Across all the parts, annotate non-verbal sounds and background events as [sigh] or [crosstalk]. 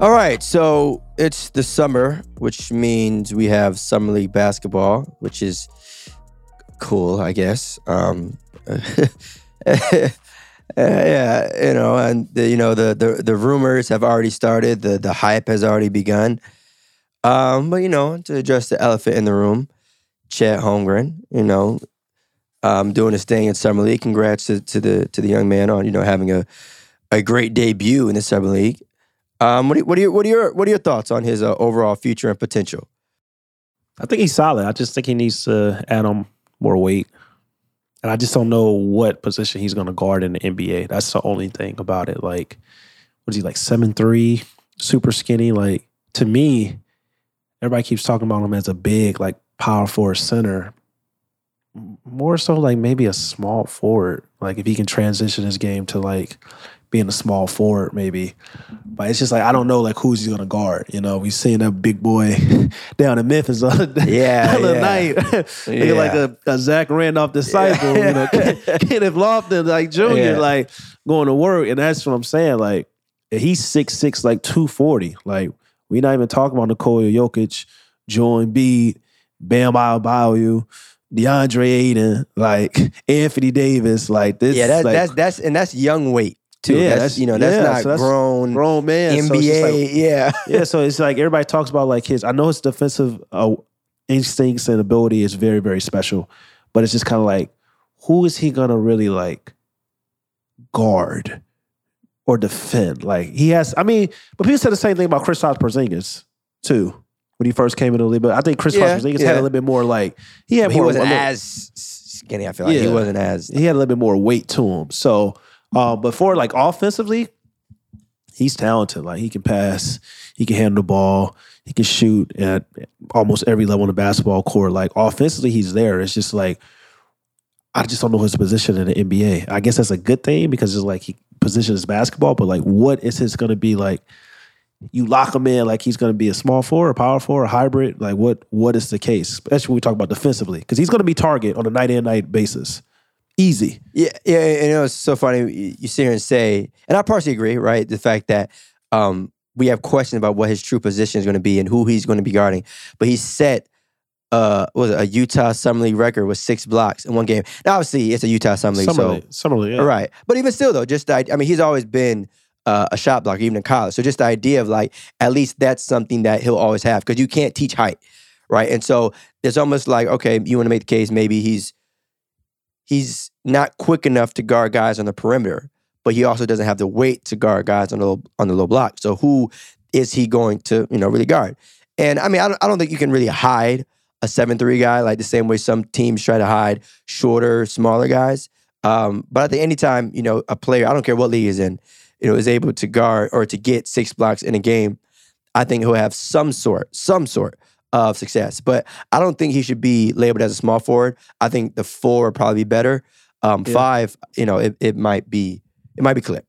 All right, so it's the summer, which means we have summer league basketball, which is cool, I guess. Um, [laughs] yeah, you know, and the, you know the, the the rumors have already started. The the hype has already begun. Um, but you know, to address the elephant in the room, Chet Holmgren, you know, um, doing his thing in summer league. Congrats to, to the to the young man on you know having a a great debut in the summer league. Um, what, are, what, are your, what are your what are your thoughts on his uh, overall future and potential? I think he's solid. I just think he needs to add on more weight. And I just don't know what position he's going to guard in the NBA. That's the only thing about it. Like, what is he, like seven three, super skinny? Like, to me, everybody keeps talking about him as a big, like, power forward center. More so, like, maybe a small forward. Like, if he can transition his game to, like, being a small forward, maybe. But it's just like I don't know like who's he gonna guard. You know, we seen that big boy [laughs] down in Memphis the other Yeah, [laughs] other yeah. night. [laughs] Yeah. like a, a Zach Randolph disciple, you know, Kenneth Lofton, like Junior, Yeah. like going to work. And that's what I'm saying. Like he's six six, like 240. Like we not even talking about Nikola Jokic, Joe Embiid, Bam Adebayo, DeAndre Ayton, like Anthony Davis. Like this Yeah, that, like, that's that's and that's young weight too. Yeah, that's, that's- you know that's yeah, not so that's grown grown man. NBA. So like- yeah, [laughs] yeah, so it's like everybody talks about like his. I know his defensive uh, instincts and ability is very very special, but it's just kind of like who is he gonna really like guard or defend? Like he has. I mean, but people said the same thing about Kristaps Porzingis too when he first came into the league. But I think Chris Yeah, Porzingis yeah. had a little bit more like he had he more. wasn't little- as skinny. I feel like he wasn't as. he had a little bit more weight to him. So, uh, but for like offensively, he's talented. Like he can pass, he can handle the ball, he can shoot at almost every level on the basketball court. Like offensively, he's there. It's just like I just don't know his position in the NBA. I guess that's a good thing because it's like he positions basketball, but like what is his going to be like? You lock him in like he's going to be a small four, a power four, a hybrid. Like what? What is the case? Especially when we talk about defensively, because he's going to be target on a night in night basis. Easy. Yeah, yeah. And it was so funny. You sit here and say, and I partially agree, right? The fact that um, we have questions about what his true position is going to be and who he's going to be guarding. But he set uh, was it, a Utah Summer League record with six blocks in one game. Now, obviously, it's a Utah Summer League, Summer so league, summer league, yeah. Right. But even still, though, just the, I mean, he's always been uh, a shot blocker, even in college. So just the idea of like, at least that's something that he'll always have because you can't teach height, right? And so it's almost like, okay, you want to make the case maybe he's he's not quick enough to guard guys on the perimeter, but he also doesn't have the weight to guard guys on the low, on the low block. So who is he going to you know really guard? And I mean, I don't, I don't think you can really hide a seven three guy like the same way some teams try to hide shorter, smaller guys. Um, but I think anytime you know a player, I don't care what league he's in, you know, is able to guard or to get six blocks in a game, I think he'll have some sort, some sort of success. But I don't think he should be labeled as a small forward. I think the four would probably be better. Um, Yeah. Five, you know, it, it might be it might be clipped.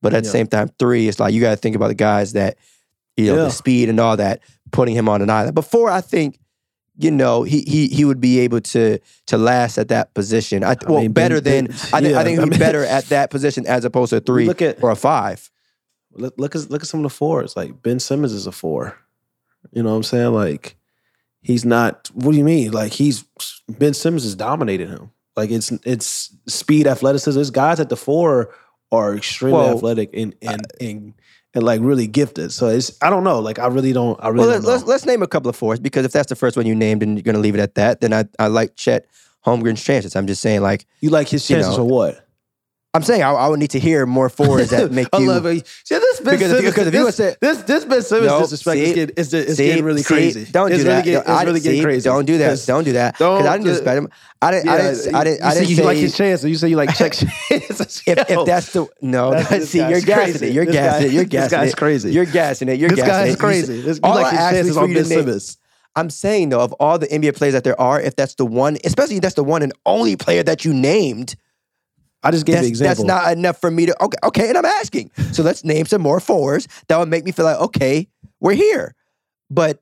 But at the same time, three, it's like you got to think about the guys that, you know, Yeah. the speed and all that, putting him on an island. But four, I think, you know, he he he would be able to to last at that position. I, well, mean, better than I think yeah, I think I he'd be better at that position as opposed to a three Look at or a five. look, look at look at some of the fours. Like Ben Simmons is a four. You know what I'm saying? Like he's not. What do you mean? Like he's Ben Simmons has dominated him. Like it's it's speed, athleticism. There's guys at the four are extremely Well, athletic and and, and and like really gifted. So it's I don't know. Like I really don't. I really Well, don't let's let's name a couple of fours because if that's the first one you named and you're going to leave it at that, then I I like Chet Holmgren's chances. I'm just saying, like you like his you chances know, or what? I'm saying, I, I would need to hear more fours that make [laughs] I you. love it. Yeah, this Ben Because if you- Simmons, because if you this, this this Ben Simmons No, disrespect is see? getting, is, is See, getting really see, crazy. Don't it's do really that. No, it's I- really getting see, crazy. Don't do that. Don't do that. Because I didn't do- disrespect him. I didn't. I didn't. I didn't. you I didn't you say like his chances. You say you like [laughs] Chet's chances. if, if that's the no, That's- [laughs] see, you're gassing it. You're gassing it. You're this gassing guy's it. crazy. You're gassing it. You're gassing it. is You crazy. This, all like I his chances on you Ben Simmons. I'm saying though, of all the NBA players that there are, if that's the one, especially if that's the one and only player that you named, I just gave that's, the example. that's not enough for me to. Okay, okay, and I'm asking. So let's name some more fours that would make me feel like okay, we're here. But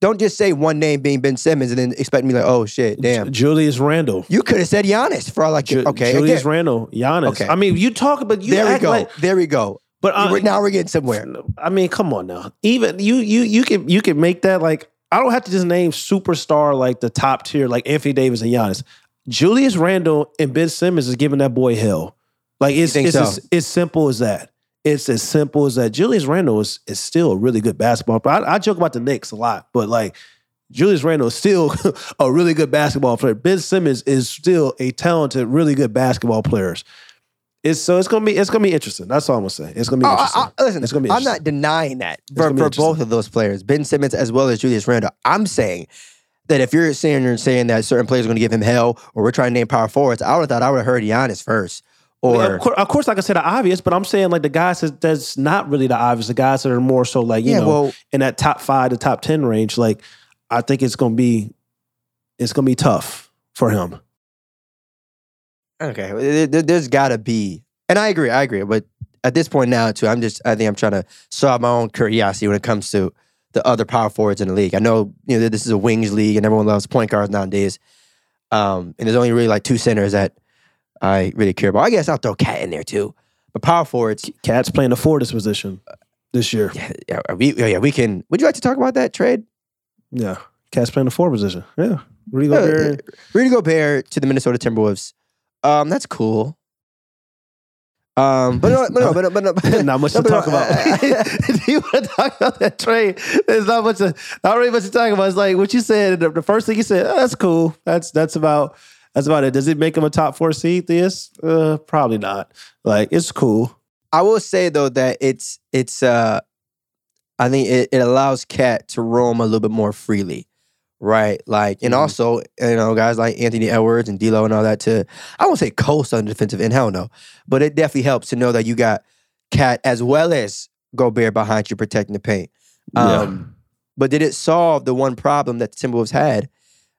don't just say one name being Ben Simmons and then expect me like, oh shit, damn. Julius Randle. You could have said Giannis for all I Ju- Okay, Julius again, Randle. Giannis. Okay. I mean, you talk, but you there we go. like there we go. But uh, We're- now we're getting somewhere. I mean, come on now. Even you, you, you can you can make that like I don't have to just name superstar like the top tier like Anthony Davis and Giannis. Julius Randle and Ben Simmons is giving that boy hell. Like it's it's so? as, it's simple as that. It's as simple as that. Julius Randle is is still a really good basketball. player. I, I joke about the Knicks a lot, but like Julius Randle is still [laughs] a really good basketball player. Ben Simmons is still a talented, really good basketball player. It's so it's gonna be it's gonna be interesting. That's all I'm gonna say. It's gonna be Oh, I- interesting. I- listen, It's gonna be I'm not denying that for, for both of those players, Ben Simmons as well as Julius Randle. I'm saying that if you're saying you're saying that certain players are going to give him hell, or we're trying to name power forwards, I would have thought I would have heard Giannis first. Or of, course, of course, I said, the obvious, but I'm saying like the guys that, that's not really the obvious. The guys that are more so like you Yeah, know well- in that top five to top ten range. Like I think it's gonna be it's gonna be tough for him. okay, there- there- there's got to be, and I agree, I agree. But at this point now, too, I'm just, I think I'm trying to solve my own curiosity when it comes to the other power forwards in the league. I know, you know, this is a wings league, and everyone loves point guards nowadays. Um, and there's only really like two centers that I really care about. I guess I'll throw Cat in there too. But power forwards, Cat's playing the forwards position this year. yeah, yeah, we, yeah, we can. Would you like to talk about that trade? Yeah, Cat's playing the forward position. Yeah, Rudy Gobert. Rudy Gobert to the Minnesota Timberwolves. Um, that's cool. Um, but no, but no, but no, but no, but [laughs] not much no, to but no, talk about. [laughs] Do you want to talk about that trade? There's not much. To, not really much to talk about. It's like what you said. The, the first thing you said, oh, that's cool. That's that's about that's about it. Does it make him a top four seed? This uh, probably not. Like it's cool. I will say though that it's it's uh I think it, it allows Cat to roam a little bit more freely. Right. Like and Mhm. also, you know, guys like Anthony Edwards and D'Lo and all that to I won't say coast on the defensive end, hell no. But it definitely helps to know that you got Cat as well as Gobert behind you protecting the paint. Um but did it solve the one problem that the Timberwolves had?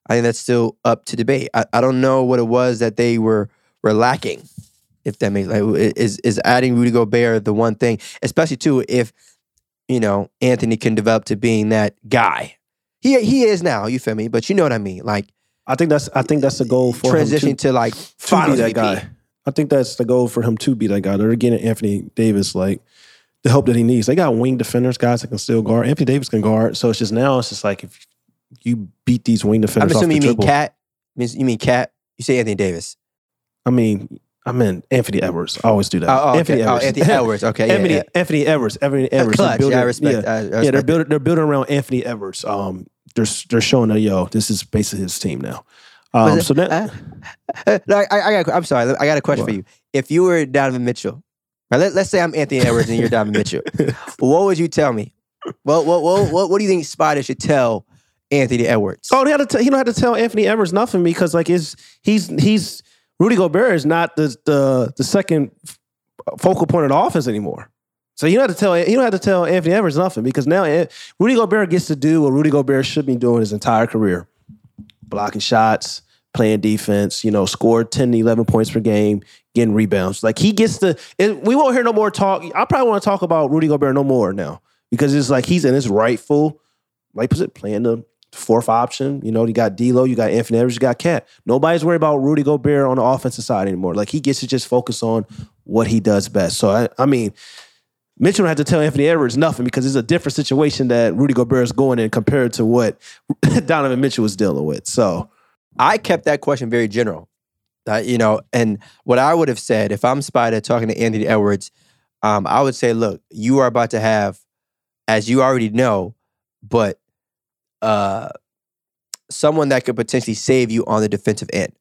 I think that's still up to debate. I, I don't know what it was that they were were lacking. If that makes like is is adding Rudy Gobert the one thing, especially too if you know Anthony can develop to being that guy. He he is now. You feel me? But you know what I mean. Like I think that's I think that's the goal for him to, to, like be that MVP. guy. I think that's the goal for him to be that guy. They're getting Anthony Davis like the help that he needs. They got wing defenders, guys that can still guard. Anthony Davis can guard. So it's just now it's just like if you beat these wing defenders. I'm defenders off assuming the you mean. Cat. You mean Cat? You say Anthony Davis. I mean, I meant Anthony Edwards. I always do that. Oh, oh, Anthony okay. Oh, Edwards. Anthony Edwards. [laughs] Okay, Anthony, yeah. Anthony Edwards. Anthony Edwards. Clutch. building- yeah, I respect. Yeah, I, I yeah they're building. They're building around Anthony Edwards. Um, they're they're showing that yo, this is basically his team now. Um, it- so that uh, uh, I, I got, I'm sorry. I got a question What? for you. If you were Donovan Mitchell, right, let, let's say I'm Anthony Edwards and you're Donovan Mitchell, [laughs] what would you tell me? What, what, what, what, what do you think Spider should tell Anthony Edwards? Oh, he had to. T- he don't have to tell Anthony Edwards nothing because like is he's he's Rudy Gobert is not the the the second focal point of the offense anymore. So you don't have to tell you don't have to tell Anthony Edwards nothing because now Rudy Gobert gets to do what Rudy Gobert should be doing his entire career, blocking shots, playing defense. You know, score 10 to 11 points per game, getting rebounds. Like he gets to. We won't hear no more talk. I probably want to talk about Rudy Gobert no more now because it's like he's in his rightful like it playing the fourth option? You know, you got D'Lo, you got Anthony Edwards, you got Cat. Nobody's worried about Rudy Gobert on the offensive side anymore. Like he gets to just focus on what he does best. So I, I mean, Mitchell have to tell Anthony Edwards nothing because it's a different situation that Rudy Gobert is going in compared to what [laughs] Donovan Mitchell was dealing with. So I kept that question very general. Uh, you know, and what I would have said if I'm Spider talking to Anthony Edwards, um, I would say, look, you are about to have, as you already know, but uh, someone that could potentially save you on the defensive end.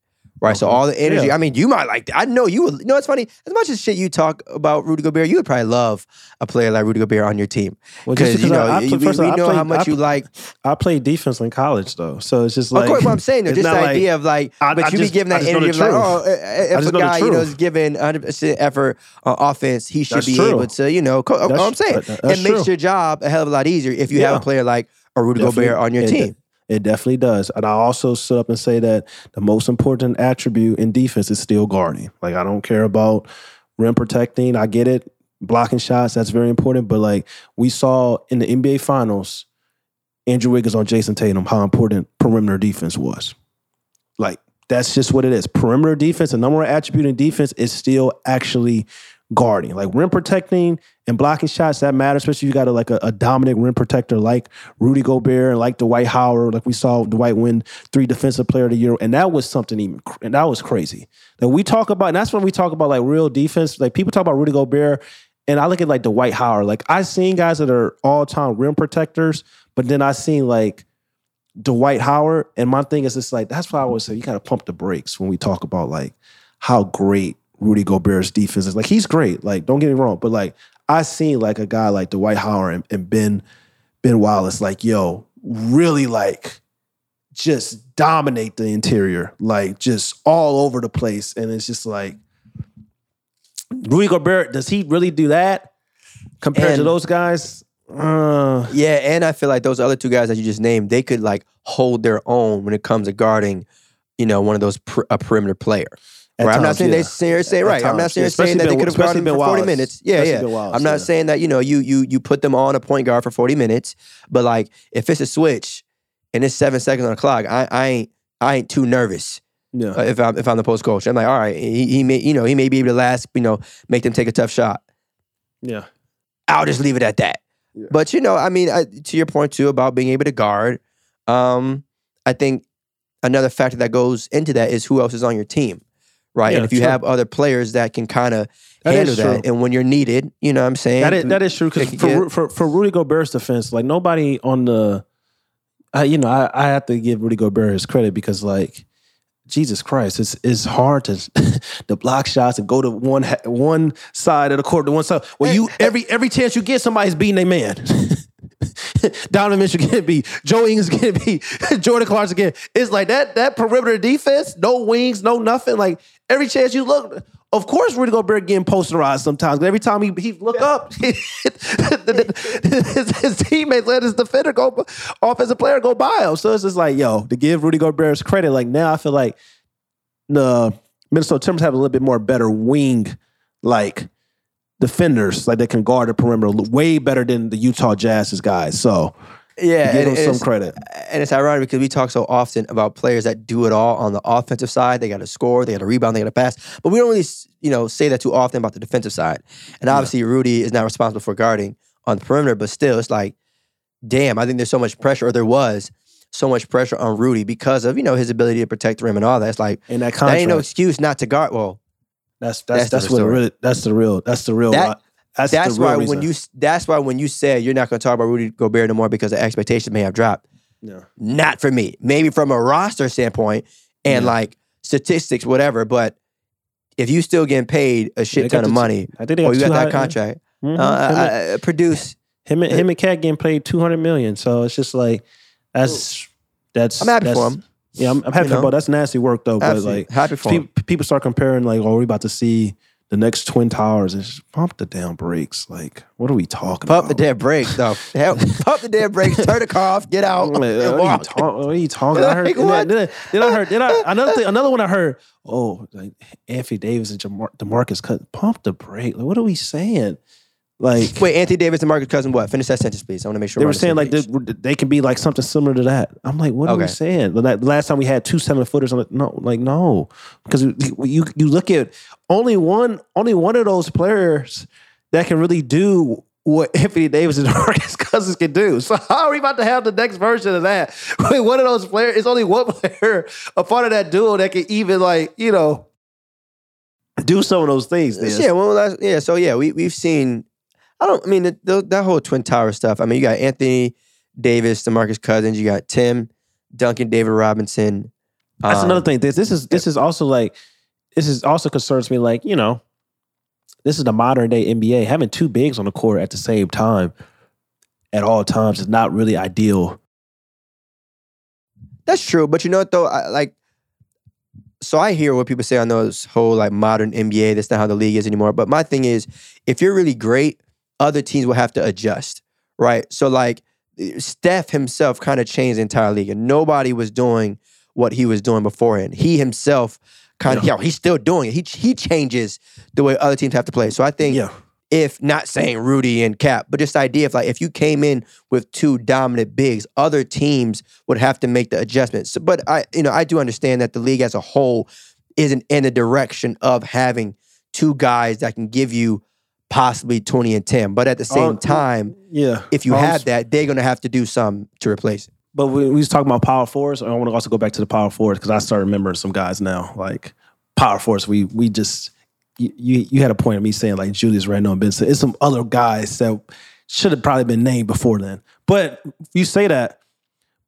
Right. So all the energy, Yeah. I mean, you might like that. I know you would you know it's funny, as much as shit you talk about Rudy Gobert, you would probably love a player like Rudy Gobert on your team. well, Because you know, I, I you- we, we know played- how much you like I played defense in college though, so it's just like of course, what I'm saying, though, just the like- idea of like, I- but you just- be giving that energy of like, oh, uh, if a guy, you know, is giving 100 percent effort on offense, he should That's be true. able to, you know, co- That's- all I'm saying, it makes your job a hell of a lot easier if you have a player like a Rudy. Gobert on your team. It definitely does. And I also sit up and say that the most important attribute in defense is still guarding. Like I don't care about rim protecting. I get it. Blocking shots, that's very important. But like we saw in the NBA finals, Andrew Wiggins on Jayson Tatum, how important perimeter defense was. Like that's just what it is. Perimeter defense, the number one attribute in defense is still actually guarding, like rim protecting and blocking shots. That matter, especially you got a, like a, a dominant rim protector like Rudy Gobert and like Dwight Howard. Like we saw Dwight win three Defensive Player of the Year, and that was something even, and that was crazy. That we talk about, and that's when we talk about like real defense. Like people talk about Rudy Gobert, and I look at like Dwight Howard. Like I seen guys that are all time rim protectors, but then I seen like Dwight Howard, and my thing is it's like that's why I always say you got to pump the brakes when we talk about like how great Rudy Gobert's defense is. Like he's great. Like don't get me wrong, but like I seen like a guy like Dwight Howard and, and Ben Ben Wallace, like yo, really like just dominate the interior, like just all over the place, and it's just like Rudy Gobert. Does he really do that compared to those guys? Uh, Yeah, and I feel like those other two guys that you just named, they could like hold their own when it comes to guarding, you know, one of those per, a perimeter player. At Right? I'm not saying yeah. they At right. I'm not saying, yeah. saying that Especially they could have guarded especially him for 40 Wallace. minutes. Yeah, Especially yeah. Wallace, I'm not yeah. saying that you know you you you put them on a point guard for 40 minutes, but like if it's a switch and it's seven seconds on the clock, I, I ain't I ain't too nervous yeah. uh, if I'm if I'm the post coach. I'm like, all right, he, he may you know he may be able to last, you know, make them take a tough shot. yeah. I'll just leave it at that. Yeah. But you know, I mean, I, to your point too about being able to guard, um, I think another factor that goes into that is who else is on your team, right? Yeah, and if you true. have other players that can kind of handle that, and when you're needed, you know what I'm saying? That is, that is true because for, Ru- for for Rudy Gobert's defense, like nobody on the, I, you know, I, I have to give Rudy Gobert his credit because like, Jesus Christ, it's it's hard to [laughs] to block shots and go to one one side of the court to one side. Well, you every every chance you get, somebody's beating a man. [laughs] Donovan Mitchell getting beat, Joe Ingles getting beat, [laughs] Jordan Clarkson again. It's like that that perimeter defense, no wings, no nothing. Like every chance you look, of course Rudy Gobert getting posterized sometimes. Every time he, he look up, [laughs] his, his teammates let his defender go, offensive player go by him. So it's just like, yo, to give Rudy Gobert's credit, like now I feel like the Minnesota Timbers have a little bit more better wing, like defenders, like they can guard the perimeter way better than the Utah Jazz's guys. So yeah, give them some credit. and it's ironic because we talk so often about players that do it all on the offensive side. They got to score, they got to rebound, they got to pass, but we don't really, you know, say that too often about the defensive side. And obviously, Rudy is not responsible for guarding on the perimeter, but still, it's like, damn, I think there's so much pressure, or there was so much pressure on Rudy because of you know his ability to protect the rim and all that. It's like And that that contract, ain't no excuse not to guard. Well, that's that's that's that's, the what really that's the real that's the real That- that's, that's why reason. when you that's why when you said you're not going to talk about Rudy Gobert no more because the expectations may have dropped. No, Not for me. Maybe from a roster standpoint and Yeah. like statistics, whatever. But if you still getting paid a shit ton of money, I think they or you got that high- contract, Mhm. uh, Him and- uh, produce. him and him and Cat getting paid two hundred million. So it's just like that's that's. I'm happy for him. Yeah, I'm, I'm happy You for know? him. But that's nasty work though. But like happy for him. people, people start comparing like, oh, we about to see the next twin towers. And just pump the damn brakes. Like, what are we talking about? Pump the damn brakes, though. [laughs] Hell, pump the damn brakes. Turn the car off. Get out. Like, what, are you what are you talking? [laughs] I heard. Like, then, then I heard. Then I [laughs] another thing. Another one I heard. Oh, like Anthony Davis and Jamar, Demarcus cut. Pump the brake. Like, what are we saying? Like, Wait, Anthony Davis and Marcus Cousin, what? Finish that sentence, please. I want to make sure They we're saying like they, they can be like something similar to that. I'm like, what are we saying? The last time we had two seven footers on it, no, like no, because you you you look at only one only one of those players that can really do what [laughs] Anthony Davis and [laughs] Marcus Cousins can do. So how are we about to have the next version of that? [laughs] Wait, one of those players, it's only one player, a part of that duo that can even like you know do some of those things. Uh, then. Yeah, well, yeah. So yeah, we we've seen. I don't. I mean, the, the, that whole Twin Tower stuff. I mean, you got Anthony Davis, DeMarcus Cousins. You got Tim, Duncan, David Robinson. That's um, another thing. This this is this is also like this is also concerns me. Like you know, this is the modern day NBA. Having two bigs on the court at the same time at all times is not really ideal. That's true, but you know what though? I, like, so I hear what people say on those whole like modern NBA. That's not how the league is anymore. But my thing is, if you're really great, other teams will have to adjust, right? So like, Steph himself kind of changed the entire league, and nobody was doing what he was doing beforehand. He himself kind of, Yeah. he's still doing it. He he changes the way other teams have to play. So I think Yeah, if not saying Rudy and Cap, but just the idea of like if you came in with two dominant bigs, other teams would have to make the adjustments. So, but I, you know, I do understand that the league as a whole isn't in the direction of having two guys that can give you possibly 20 and 10. But at the same Oh, time, Yeah. if you Um, have that, they're going to have to do some to replace it. But we, we was talking about power forwards. And I want to also go back to the power forwards because I start remembering some guys now. Like power forwards, we we just you you, you had a point of me saying like Julius Randle and Benson. It's some other guys that should have probably been named before then. But you say that,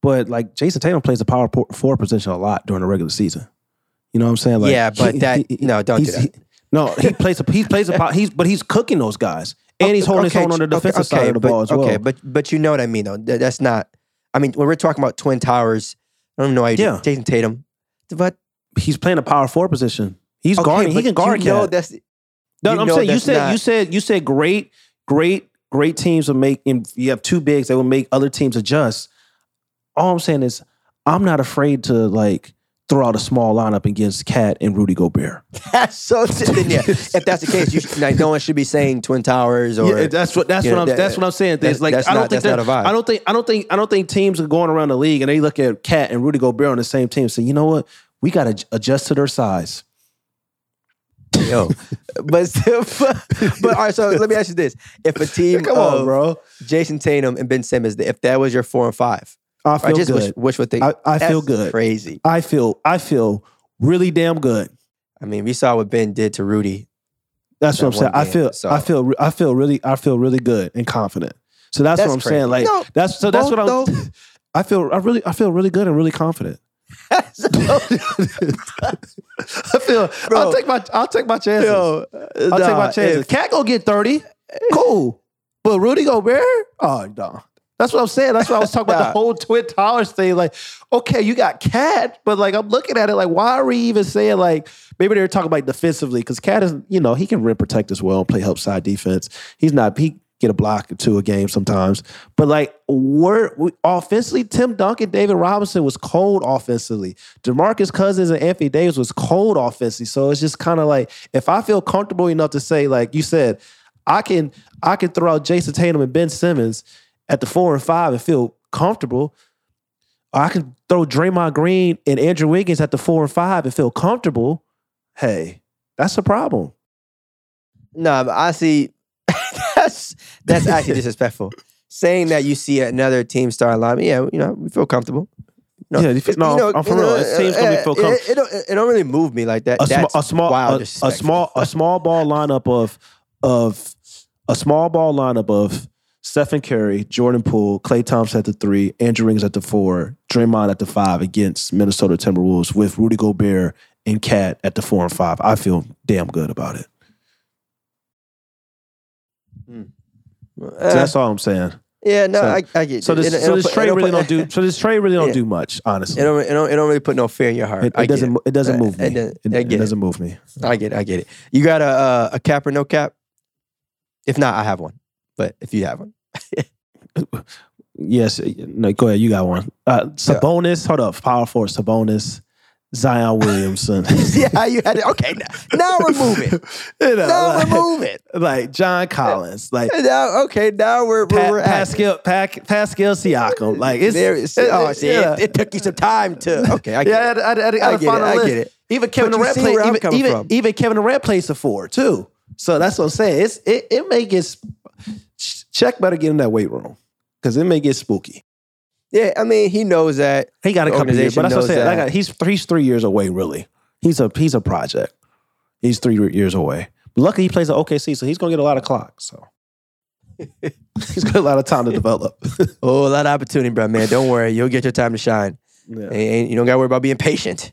but like Jayson Tatum plays the power forward position a lot during the regular season. You know what I'm saying? Like Yeah, but that- no, don't do that. he- no, he [laughs] plays a he plays a power, he's but he's cooking those guys. And he's holding his own on the okay, defensive okay, side of the but, ball as well. Okay, but but you know what I mean though. That- That's not. I mean, when we're talking about twin towers, I don't know why Yeah. Jayson Tatum, but he's playing a power four position. He's okay, guarding. He can guard. You know that's No, I'm saying you said not- you said you said great, great, great teams will make. And you have two bigs that will make other teams adjust. All I'm saying is, I'm not afraid to like throw out a small lineup against Cat and Rudy Gobert. [laughs] that's so. Then yeah, if that's the case, you should, like, no one should be saying twin towers or. Yeah, that's what that's what know, I'm that- that's what I'm saying. that's- It's like that's I don't not- think that's not a vibe. I don't think I don't think I don't think teams are going around the league and they look at Cat and Rudy Gobert on the same team. and say, you know what, we got to adjust to their size. Yo, [laughs] but still, but, but all right. So let me ask you this: If a [laughs] team Come of on, bro. Jayson Tatum and Ben Simmons, if that was your four and five, I I feel just good. wish what they. I, I feel good. Crazy. I feel I feel really damn good. I mean, we saw what Ben did to Rudy. That's what I'm saying. one I feel so- I feel I feel really I feel really good and confident. So that's, That's what I'm crazy. saying. Like No, that's so that's what I'm. though. [laughs] I feel I really I feel really good and really confident. [laughs] [laughs] I feel Bro. I'll take my I'll take my chances. Yo, I'll take my chances. Cat go get thirty. Cool. But Rudy Gobert? Oh no. That's what I'm saying. That's what I was talking about the [laughs] whole Twin Towers thing. Like, okay, you got Cat, but like I'm looking at it like, why are we even saying like maybe they're talking about defensively? Because Cat is, you know, he can rim protect as well and play help side defense. He's not he get a block or two a game sometimes. But like we're we, offensively, Tim Duncan, David Robinson was cold offensively. DeMarcus Cousins and Anthony Davis was cold offensively. So it's just kind of like if I feel comfortable enough to say, like you said, I can I can throw out Jayson Tatum and Ben Simmons at the four and five and feel comfortable. Or I can throw Draymond Green and Andrew Wiggins at the four and five and feel comfortable. Hey, that's a problem. No, but I see. [laughs] that's that's actually [laughs] disrespectful. Saying that you see another team starting line, yeah, you know, we feel comfortable. No, Yeah, you feel- no, I'm for you know, real. It seems to me uh, feel it- com- It, don't, it don't really move me like that. A, That's a small, wild a, a small, a small ball lineup of of a small ball lineup of Stephen Curry, Jordan Poole, Klay Thompson at the three, Andrew Wiggins at the four, Draymond at the five against Minnesota Timberwolves with Rudy Gobert and Cat at the four and five. I feel damn good about it. Uh, So that's all I'm saying. yeah, no, so- I, I get. So this, It- so this trade really don't do. So this trade really don't [laughs] Yeah. do much, honestly. It don't, it don't. It don't really put no fear in your heart. It, it doesn't. It doesn't move me. It doesn't- It, I it get it. doesn't move me. I get. It, I get it. You got a uh, a cap or no cap? If not, I have one. But if you have one, [laughs] Yes. No, go ahead. You got one. Uh, Sabonis. Hold up. Power forward. Sabonis. Zion Williamson. [laughs] yeah, you had it. Okay, now, now remove it. [laughs] you know, Now like, remove it. like John Collins. Like Now, okay, now we're Pa- we're, we're Pascal, Pac, Pascal Siakam. Like it's There is, oh, see, yeah. it, it took you some time to. Okay, I get yeah, it. I, I, I, I, get find it, a I get it. Even Kevin But Durant see plays. where I'm Even, even, even Kevin Durant plays the four too. So that's what I'm saying. It's it, it may get Chet better get in that weight room because it may get spooky. Yeah, I mean, he knows that. He got a couple years, but that's what I'm saying. I got, he's he's three years away. Really, he's a he's a project. He's three years away. But Luckily, he plays at OKC, so he's gonna get a lot of clock. So [laughs] he's got a lot of time to develop. [laughs] Oh, a lot of opportunity, bro, man. Don't worry, you'll get your time to shine. yeah. And, you don't got to worry about being patient.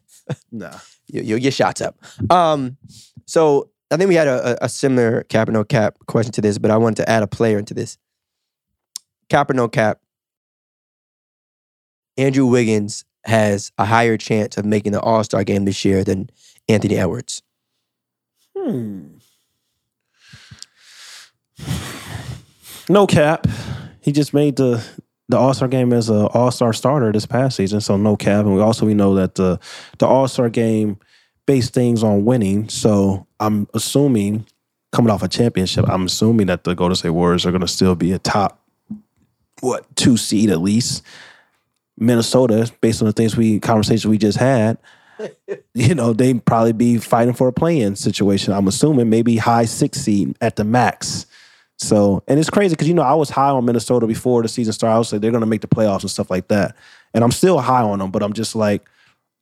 Nah. [laughs] You, you'll get shots up. Um, so I think we had a, a, similar cap or no cap question to this, but I wanted to add a player into this. Cap or no cap. Andrew Wiggins has a higher chance of making the All Star game this year than Anthony Edwards. Hmm. No cap. He just made the the All Star game as an All Star starter this past season, so no cap. And we also we know that the the All Star game based things on winning. So I'm assuming coming off a championship, I'm assuming that the Golden State Warriors are going to still be a top what two seed at least. Minnesota, based on the things we conversations we just had, [laughs] you know, they probably be fighting for a play-in situation. I'm assuming maybe high six seed at the max. So, and it's crazy because you know I was high on Minnesota before the season started. I was like they're going to make the playoffs and stuff like that, and I'm still high on them. But I'm just like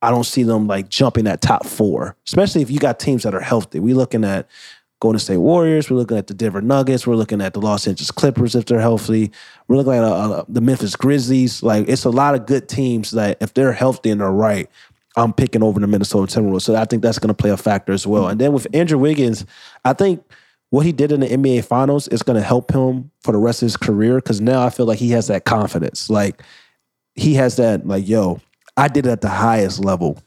I don't see them like jumping that top four, especially if you got teams that are healthy. We're looking at Golden State Warriors. We're looking at the Denver Nuggets. We're looking at the Los Angeles Clippers if they're healthy. We're looking at uh, uh, the Memphis Grizzlies. Like it's a lot of good teams that if they're healthy and they're right, I'm picking over the Minnesota Timberwolves. So I think that's going to play a factor as well. And then with Andrew Wiggins, I think what he did in the NBA Finals is going to help him for the rest of his career because now I feel like he has that confidence. Like he has that, like, yo, I did it at the highest level.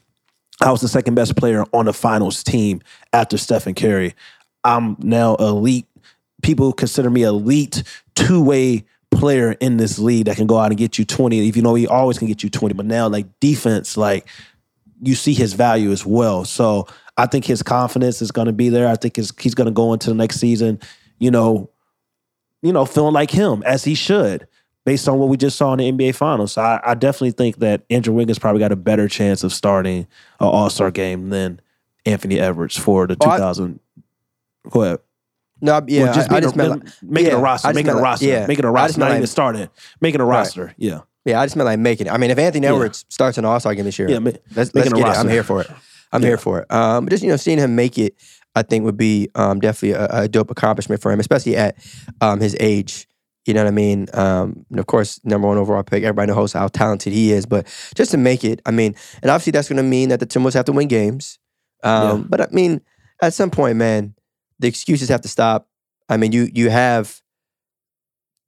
I was the second best player on the finals team after Stephen Curry. I'm now elite. People consider me elite two way player in this league that can go out and get you 20. If you know, he always can get you 20. But now, like defense, like you see his value as well. So I think his confidence is going to be there. I think his, he's going to go into the next season, you know, you know, feeling like him as he should, based on what we just saw in the NBA Finals. So I, I definitely think that Andrew Wiggins probably got a better chance of starting an All Star game than Anthony Edwards for the Oh, I- 2000. Go ahead. No, yeah, Well, just I, I making, just a, meant like, making yeah, a roster, making a like- roster, yeah. making a roster, not meant even starting, making a Right. roster. Yeah, yeah, I just meant like making it. I mean, if Anthony Yeah. Edwards starts an All Star game this year, yeah. ma- let's, let's get it. I'm here for it. I'm Yeah. here for it. Um, but just you know, seeing him make it, I think would be um, definitely a, a dope accomplishment for him, especially at um, his age. You know what I mean? Um, and of course, number one overall pick. Everybody knows how talented he is, but just to make it, I mean, and obviously that's going to mean that the Timberwolves have to win games. Um, Yeah. But I mean, at some point, man, the excuses have to stop. I mean, you you have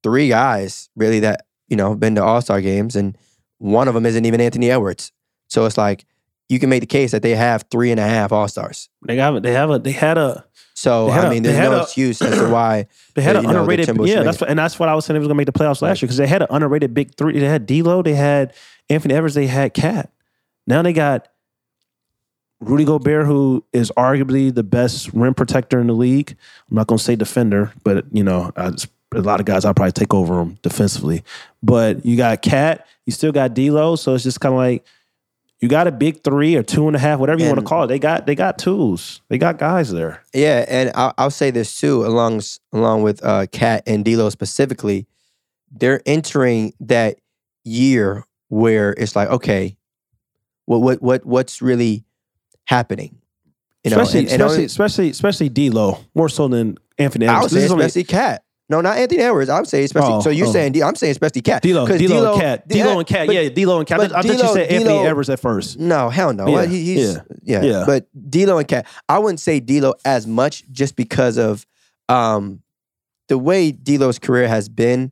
three guys really that you know been to All Star games, and one of them isn't even Anthony Edwards. So it's like you can make the case that they have three and a half All Stars. They have, they have a, they had a, So I a- mean, they there's no a- excuse as to [clears throat] why. They had an know, underrated, Timberwolves yeah. That's what, and that's what I was saying. They was gonna make the playoffs last year because they had an underrated big three. They had D'Lo, they had Anthony Edwards, they had Cat. Now they got Rudy Gobert, who is arguably the best rim protector in the league. I'm not gonna say defender, but you know, I a lot of guys I'll probably take over him defensively. But you got Cat, you still got D'Lo, so it's just kind of like you got a big three or two and a half, whatever you want to call it. They got they got tools. They got guys there. Yeah, and I'll, I'll say this too, along along with uh, Cat and D'Lo specifically, they're entering that year where it's like, okay, what what what what's really happening? You know, especially and- and especially only- especially especially D'Lo more so than Anthony I would say This is only- especially Cat. No, not Anthony Edwards. I would say especially. Oh, so you're oh. saying D, I'm saying especially Cat. D'Lo, 'Cause D'Lo, and Cat, D'Lo and Cat, yeah, D'Lo and Cat. I thought you D'Lo- said Anthony D'Lo- Edwards at first. No, hell no. Yeah, He- he's, yeah, yeah, yeah. But D'Lo and Cat, I wouldn't say D'Lo as much just because of um, the way D'Lo's career has been,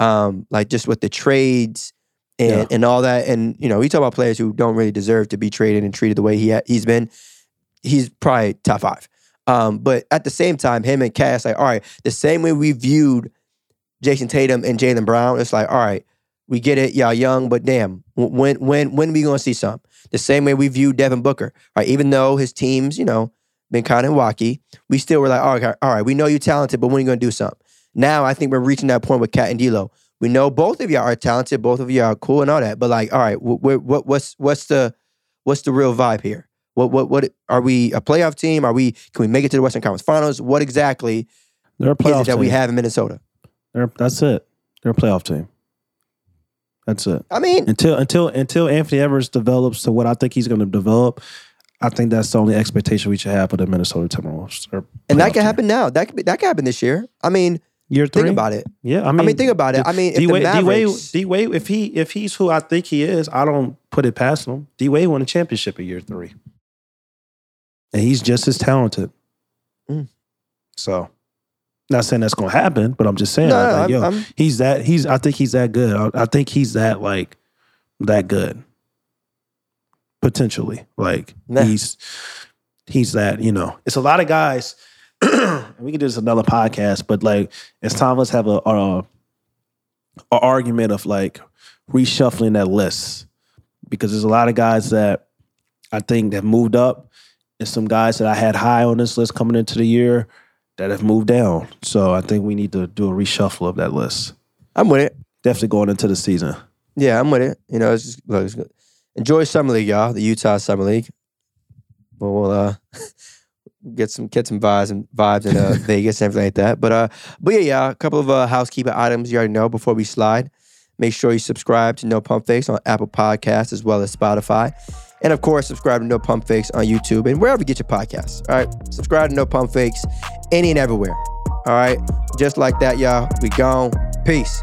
um, like just with the trades and Yeah. and all that. And you know, we talk about players who don't really deserve to be traded and treated the way he ha- he's been. He's probably top five. Um, but at the same time, him and Cass, like, all right, the same way we viewed Jayson Tatum and Jaylen Brown, it's like, all right, we get it, y'all young, but damn, when when when we gonna see some? The same way we view Devin Booker, right? Even though his teams, you know, been kind of wacky, we still were like, all right, all right, we know you're talented, but when are you gonna do something? Now I think we're reaching that point with Cat and D'Lo. We know both of y'all are talented, both of y'all are cool and all that, but like, all right, wh- wh- what what's what's the what's the real vibe here? What what what are we a playoff team? Are we can we make it to the Western Conference Finals? What exactly They're a is playoff it that team. we have in Minnesota? They're, that's it. They're a playoff team. That's it. I mean, Until until until Anthony Edwards develops to what I think he's going to develop, I think that's the only expectation we should have for the Minnesota Timberwolves. And that can happen now. That could be, that could happen this year. I mean, Year three. think about it. Yeah, I I mean, mean, think about it. I mean, if D the Wade, D Wade, Mavericks, D Wade, if he if he's who I think he is, I don't put it past him. D Wade won a championship in year three, and he's just as talented. Mm. So, not saying that's going to happen, but I'm just saying, no, like, I'm, yo, I'm- he's that. He's. I think he's that good. I, I think he's that like that good. Potentially, like Nah. he's he's that. You know, it's a lot of guys. [clears throat] we can do this another podcast, but like it's time us have a, a a argument of like reshuffling that list because there's a lot of guys that I think have moved up, and some guys that I had high on this list coming into the year that have moved down. So I think we need to do a reshuffle of that list. I'm with it. Definitely going into the season. Yeah, I'm with it. You know, it's just, look, it's good. enjoy summer league, y'all. The Utah summer league. but we'll uh [laughs] get some get some vibes and vibes in uh, [laughs] Vegas and everything like that. But uh, but yeah, yeah, a couple of uh, housekeeping items you already know before we slide. Make sure you subscribe to No Pump Fakes on Apple Podcasts as well as Spotify. And of course, subscribe to No Pump Fakes on YouTube and wherever you get your podcasts. All right. Subscribe to No Pump Fakes any and everywhere. All right. Just like that, y'all. We gone. Peace.